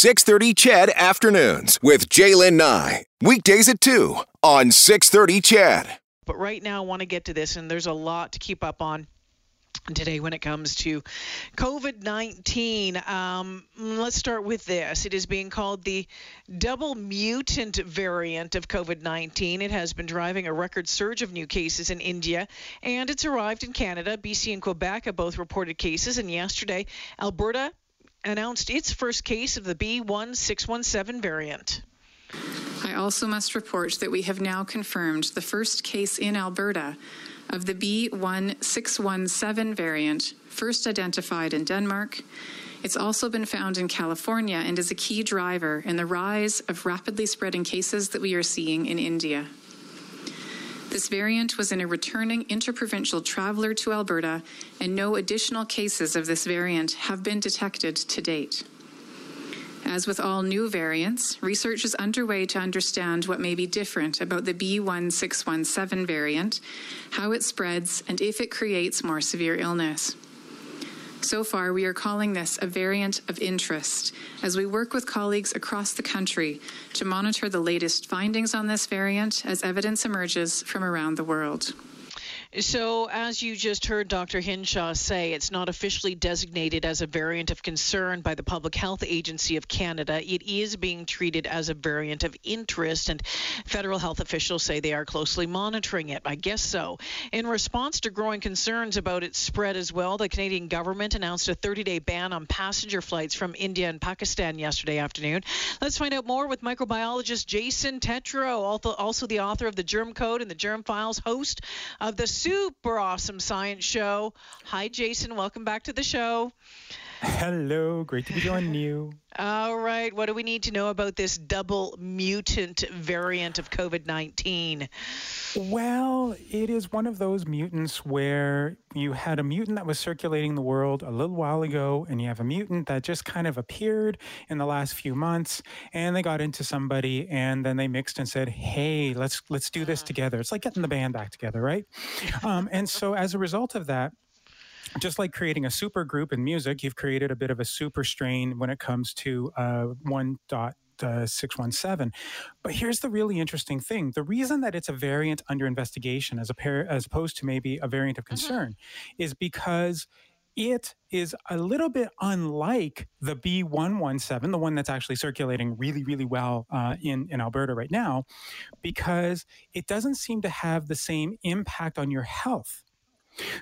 630 CHED Afternoons with Jaylen Nye. Weekdays at 2 on 630 CHED. But right now, I want to get to this, and there's a lot to keep up on today when it comes to COVID 19. Um, let's start with this. It is being called the double mutant variant of COVID 19. It has been driving a record surge of new cases in India, and it's arrived in Canada. BC and Quebec have both reported cases, and yesterday, Alberta announced its first case of the B1617 variant. I also must report that we have now confirmed the first case in Alberta of the B1617 variant, first identified in Denmark. It's also been found in California and is a key driver in the rise of rapidly spreading cases that we are seeing in India. This variant was in a returning interprovincial traveler to Alberta, and no additional cases of this variant have been detected to date. As with all new variants, research is underway to understand what may be different about the B1617 variant, how it spreads, and if it creates more severe illness. So far, we are calling this a variant of interest as we work with colleagues across the country to monitor the latest findings on this variant as evidence emerges from around the world. So, as you just heard Dr. Hinshaw say, it's not officially designated as a variant of concern by the Public Health Agency of Canada. It is being treated as a variant of interest, and federal health officials say they are closely monitoring it. I guess so. In response to growing concerns about its spread as well, the Canadian government announced a 30 day ban on passenger flights from India and Pakistan yesterday afternoon. Let's find out more with microbiologist Jason Tetro, also the author of the Germ Code and the Germ Files, host of the super awesome science show. Hi, Jason. Welcome back to the show. Hello. Great to be joining you. All right. What do we need to know about this double mutant variant of COVID 19? Well, it is one of those mutants where you had a mutant that was circulating the world a little while ago, and you have a mutant that just kind of appeared in the last few months, and they got into somebody, and then they mixed and said, "Hey, let's let's do this uh-huh. together." It's like getting the band back together, right? um, and so, as a result of that, just like creating a super group in music, you've created a bit of a super strain when it comes to uh, one dot uh, 617. But here's the really interesting thing. The reason that it's a variant under investigation as, a pair, as opposed to maybe a variant of mm-hmm. concern mm-hmm. is because it is a little bit unlike the B117, the one that's actually circulating really, really well uh, in, in Alberta right now, because it doesn't seem to have the same impact on your health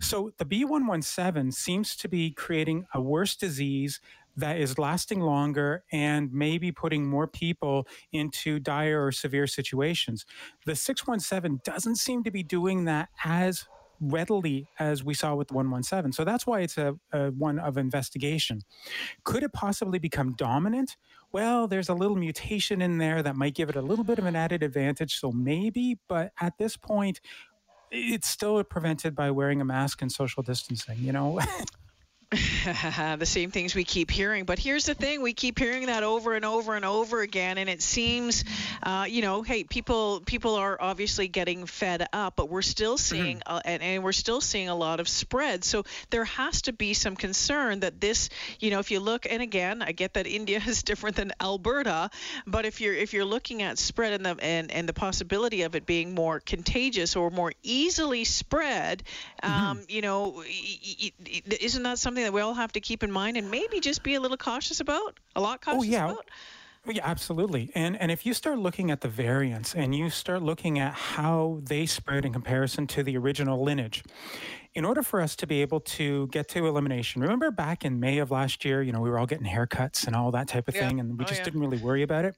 so the B117 seems to be creating a worse disease that is lasting longer and maybe putting more people into dire or severe situations. The 617 doesn't seem to be doing that as readily as we saw with the 117. So that's why it's a, a, one of investigation. Could it possibly become dominant? Well, there's a little mutation in there that might give it a little bit of an added advantage. So maybe, but at this point, it's still prevented by wearing a mask and social distancing, you know? the same things we keep hearing. But here's the thing: we keep hearing that over and over and over again, and it seems, uh, you know, hey, people people are obviously getting fed up, but we're still mm-hmm. seeing, mm-hmm. uh, and, and, we're still seeing a lot of spread. So there has to be some concern that this, you know, if you look, and again, I get that India is different than Alberta, but if you're if you're looking at spread and the and, and the possibility of it being more contagious or more easily spread, mm-hmm. um, you know, isn't that something something that we all have to keep in mind and maybe just be a little cautious about? A lot oh, cautious oh, yeah. about? Yeah, absolutely. And and if you start looking at the variants and you start looking at how they spread in comparison to the original lineage, in order for us to be able to get to elimination, remember back in May of last year, you know, we were all getting haircuts and all that type of yeah. thing, and we oh, just yeah. didn't really worry about it.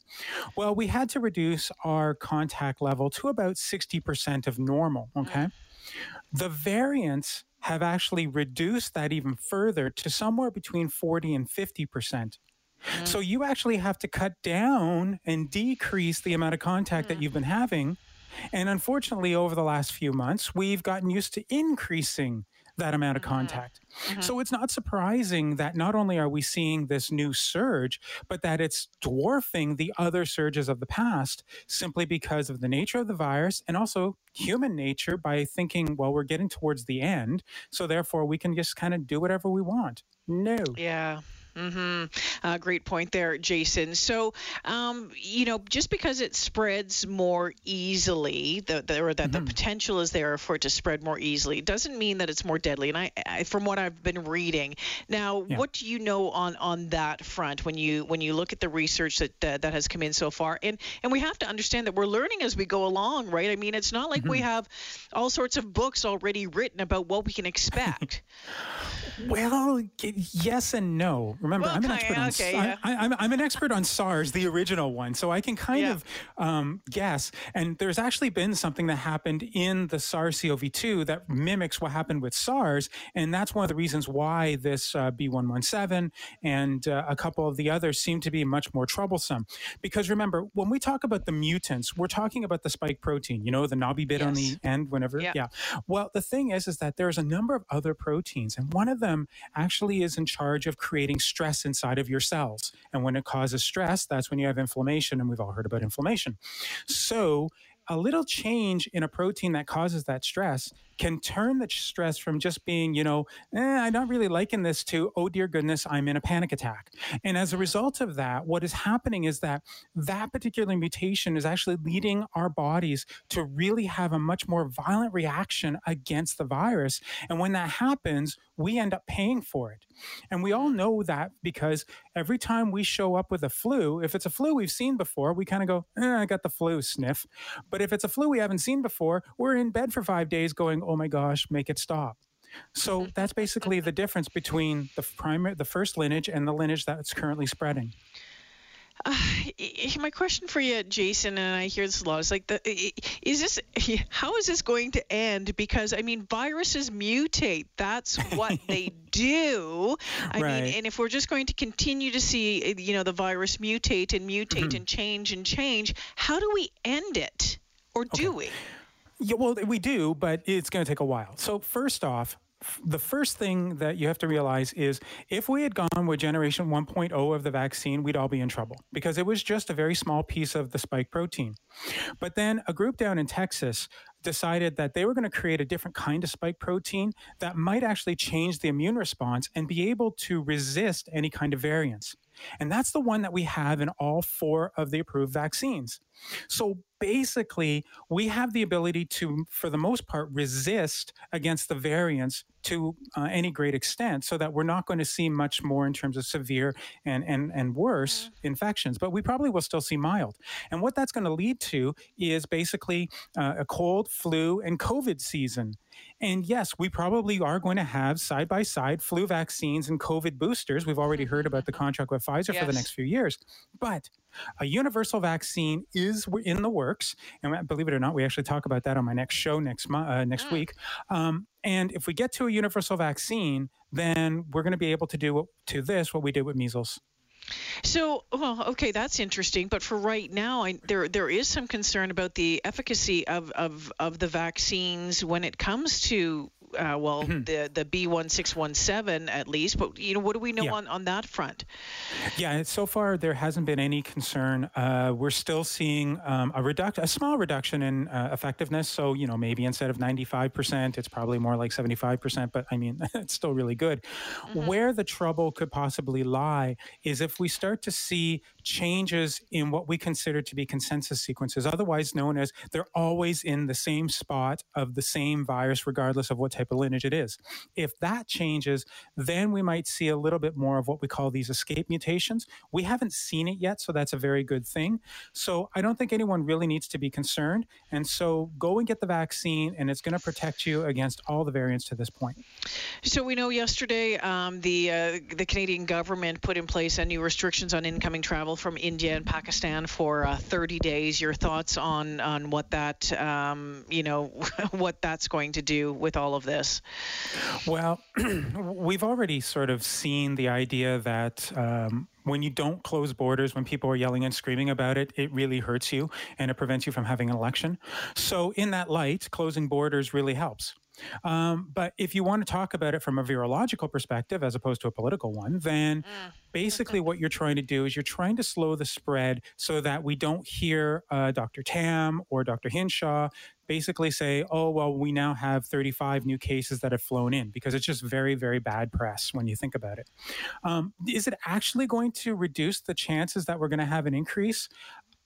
Well, we had to reduce our contact level to about 60% of normal. Okay. Mm. The variants have actually reduced that even further to somewhere between 40 and 50%. Mm-hmm. So you actually have to cut down and decrease the amount of contact mm-hmm. that you've been having. And unfortunately, over the last few months, we've gotten used to increasing that amount of mm-hmm. contact. Mm-hmm. So it's not surprising that not only are we seeing this new surge, but that it's dwarfing the other surges of the past simply because of the nature of the virus and also human nature by thinking, well, we're getting towards the end. So therefore, we can just kind of do whatever we want. No. Yeah. Mm-hmm. Uh, great point there, Jason. So, um, you know, just because it spreads more easily, the, the, or that mm-hmm. the potential is there for it to spread more easily, doesn't mean that it's more deadly. And I, I from what I've been reading, now, yeah. what do you know on on that front when you when you look at the research that uh, that has come in so far? And and we have to understand that we're learning as we go along, right? I mean, it's not like mm-hmm. we have all sorts of books already written about what we can expect. well, yes and no. Remember, well, I'm an expert on okay, yeah. I, am I'm an expert on SARS, the original one, so I can kind yeah. of um, guess. And there's actually been something that happened in the SARS-CoV-2 that mimics what happened with SARS, and that's one of the reasons why this uh, B117 and uh, a couple of the others seem to be much more troublesome. Because remember, when we talk about the mutants, we're talking about the spike protein. You know, the knobby bit yes. on the end. Whenever, yeah. yeah. Well, the thing is, is that there's a number of other proteins, and one of them actually is in charge of creating stress inside of your cells. And when it causes stress, that's when you have inflammation. And we've all heard about inflammation. So a little change in a protein that causes that stress can turn the stress from just being, you know, eh, I'm not really liking this to, oh dear goodness, I'm in a panic attack. And as a result of that, what is happening is that that particular mutation is actually leading our bodies to really have a much more violent reaction against the virus. And when that happens, we end up paying for it. And we all know that because every time we show up with a flu, if it's a flu we've seen before, we kind of go, eh, I got the flu sniff. But if it's a flu we haven't seen before, we're in bed for five days going, oh my gosh, make it stop. So that's basically the difference between the primary, the first lineage and the lineage that's currently spreading. Uh, my question for you, Jason, and I hear this a lot, is like, the, is this, how is this going to end? Because I mean, viruses mutate. That's what they do. I right. mean, and if we're just going to continue to see, you know, the virus mutate and mutate mm-hmm. and change and change, how do we end it, or do okay. we? Yeah, well, we do, but it's going to take a while. So first off, the first thing that you have to realize is if we had gone with generation 1.0 of the vaccine, we'd all be in trouble because it was just a very small piece of the spike protein. But then a group down in Texas decided that they were going to create a different kind of spike protein that might actually change the immune response and be able to resist any kind of variants. And that's the one that we have in all four of the approved vaccines. So basically, we have the ability to, for the most part, resist against the variants to uh, any great extent so that we're not going to see much more in terms of severe and, and, and worse mm-hmm. infections, but we probably will still see mild. And what that's going to lead to is basically uh, a cold, flu, and COVID season. And yes, we probably are going to have side by side flu vaccines and COVID boosters. We've already heard about the contract with Pfizer yes. for the next few years. But a universal vaccine is in the works, and believe it or not, we actually talk about that on my next show next uh, next mm. week. Um, and if we get to a universal vaccine, then we're going to be able to do what, to this what we did with measles. So, well, okay, that's interesting. But for right now, I, there there is some concern about the efficacy of, of, of the vaccines when it comes to uh, well, mm-hmm. the the B1617 at least. But you know, what do we know yeah. on, on that front? Yeah, so far there hasn't been any concern. Uh, we're still seeing um, a reduction, a small reduction in uh, effectiveness. So you know, maybe instead of 95%, it's probably more like 75%. But I mean, it's still really good. Mm-hmm. Where the trouble could possibly lie is if we start to see changes in what we consider to be consensus sequences, otherwise known as they're always in the same spot of the same virus, regardless of what type of lineage it is. If that changes, then we might see a little bit more of what we call these escape mutations. We haven't seen it yet, so that's a very good thing. So I don't think anyone really needs to be concerned. And so go and get the vaccine, and it's going to protect you against all the variants to this point. So we know yesterday um, the uh, the Canadian government put in place a new restrictions on incoming travel from India and Pakistan for uh, 30 days. Your thoughts on on what that um, you know what that's going to do with all of this? Well, we've already sort of seen the idea that. Um, when you don't close borders, when people are yelling and screaming about it, it really hurts you and it prevents you from having an election. So, in that light, closing borders really helps. Um, but if you want to talk about it from a virological perspective as opposed to a political one, then mm. basically what you're trying to do is you're trying to slow the spread so that we don't hear uh, Dr. Tam or Dr. Hinshaw basically say, oh, well, we now have 35 new cases that have flown in because it's just very, very bad press when you think about it. Um, is it actually going to reduce the chances that we're going to have an increase?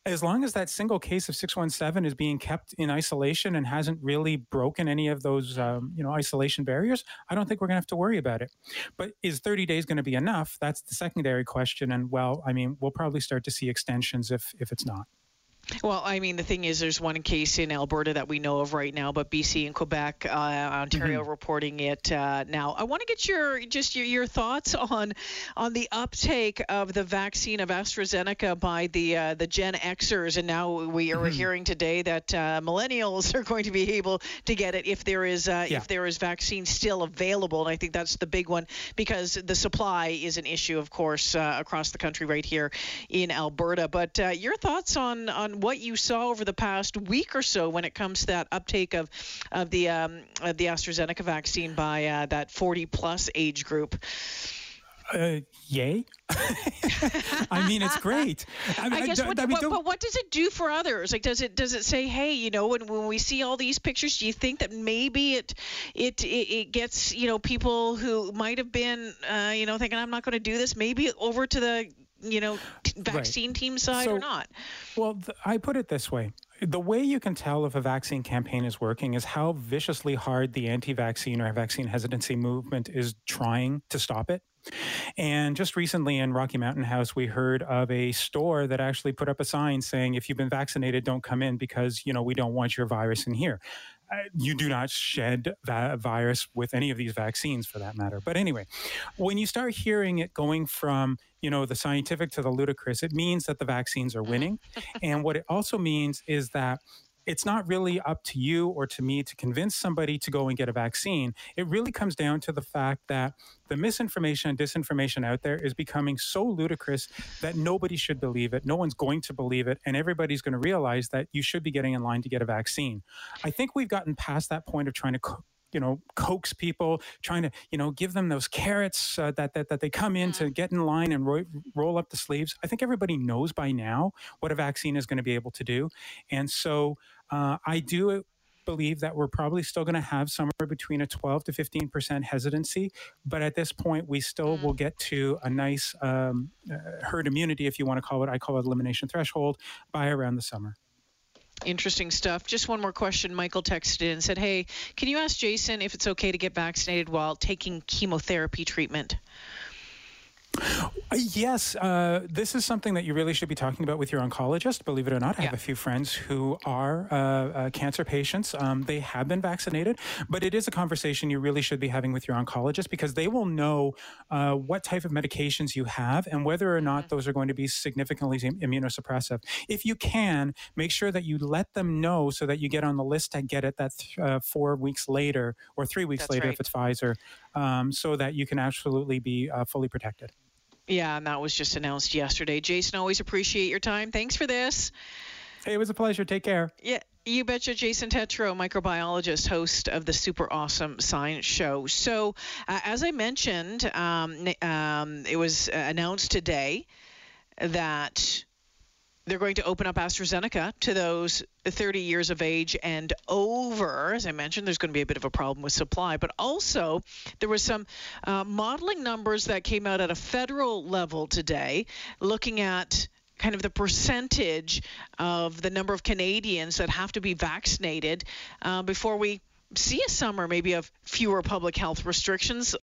As long as that single case of 617 is being kept in isolation and hasn't really broken any of those um, you know isolation barriers i don't think we're going to have to worry about it. But is 30 days going to be enough? That's the secondary question and well i mean we'll probably start to see extensions if if it's not well, I mean, the thing is, there's one case in Alberta that we know of right now, but BC and Quebec, uh, Ontario mm-hmm. reporting it uh, now. I want to get your just your, your thoughts on on the uptake of the vaccine of AstraZeneca by the uh, the Gen Xers, and now we are mm-hmm. hearing today that uh, millennials are going to be able to get it if there is uh, yeah. if there is vaccine still available. And I think that's the big one because the supply is an issue, of course, uh, across the country right here in Alberta. But your thoughts on on what you saw over the past week or so when it comes to that uptake of of the um, of the AstraZeneca vaccine by uh, that 40 plus age group. Uh, yay! I mean, it's great. I, mean, I guess, I, what, I mean, what, but what does it do for others? Like, does it does it say, hey, you know, when, when we see all these pictures, do you think that maybe it it it, it gets you know people who might have been uh, you know thinking I'm not going to do this, maybe over to the you know, t- vaccine right. team side so, or not? Well, th- I put it this way. The way you can tell if a vaccine campaign is working is how viciously hard the anti vaccine or vaccine hesitancy movement is trying to stop it. And just recently in Rocky Mountain House, we heard of a store that actually put up a sign saying, if you've been vaccinated, don't come in because, you know, we don't want your virus in here. You do not shed that virus with any of these vaccines for that matter. But anyway, when you start hearing it going from you know the scientific to the ludicrous, it means that the vaccines are mm-hmm. winning, and what it also means is that it's not really up to you or to me to convince somebody to go and get a vaccine. It really comes down to the fact that the misinformation and disinformation out there is becoming so ludicrous that nobody should believe it. No one's going to believe it. And everybody's going to realize that you should be getting in line to get a vaccine. I think we've gotten past that point of trying to you know coax people trying to you know give them those carrots uh, that, that that they come in to mm. get in line and ro- roll up the sleeves i think everybody knows by now what a vaccine is going to be able to do and so uh, i do believe that we're probably still going to have somewhere between a 12 to 15 percent hesitancy but at this point we still will mm. get to a nice um, uh, herd immunity if you want to call it i call it elimination threshold by around the summer Interesting stuff. Just one more question. Michael texted in and said, Hey, can you ask Jason if it's okay to get vaccinated while taking chemotherapy treatment? Uh, yes, uh, this is something that you really should be talking about with your oncologist. Believe it or not, I yeah. have a few friends who are uh, uh, cancer patients. Um, they have been vaccinated, but it is a conversation you really should be having with your oncologist because they will know uh, what type of medications you have and whether or not mm-hmm. those are going to be significantly immunosuppressive. If you can, make sure that you let them know so that you get on the list to get it that uh, four weeks later or three weeks That's later right. if it's Pfizer, um, so that you can absolutely be fully protected. Yeah, and that was just announced yesterday. Jason, always appreciate your time. Thanks for this. Hey, it was a pleasure. Take care. Yeah. You betcha, Jason Tetro, microbiologist, host of the Super Awesome Science Show. So, uh, as I mentioned, um, um, it was uh, announced today that they're going to open up AstraZeneca to those 30 years of age and over. As I mentioned, there's going to be a bit of a problem with supply, but also there was some uh, modeling numbers that came out at a federal level today looking at kind of the percentage of the number of Canadians that have to be vaccinated uh, before we see a summer maybe of fewer public health restrictions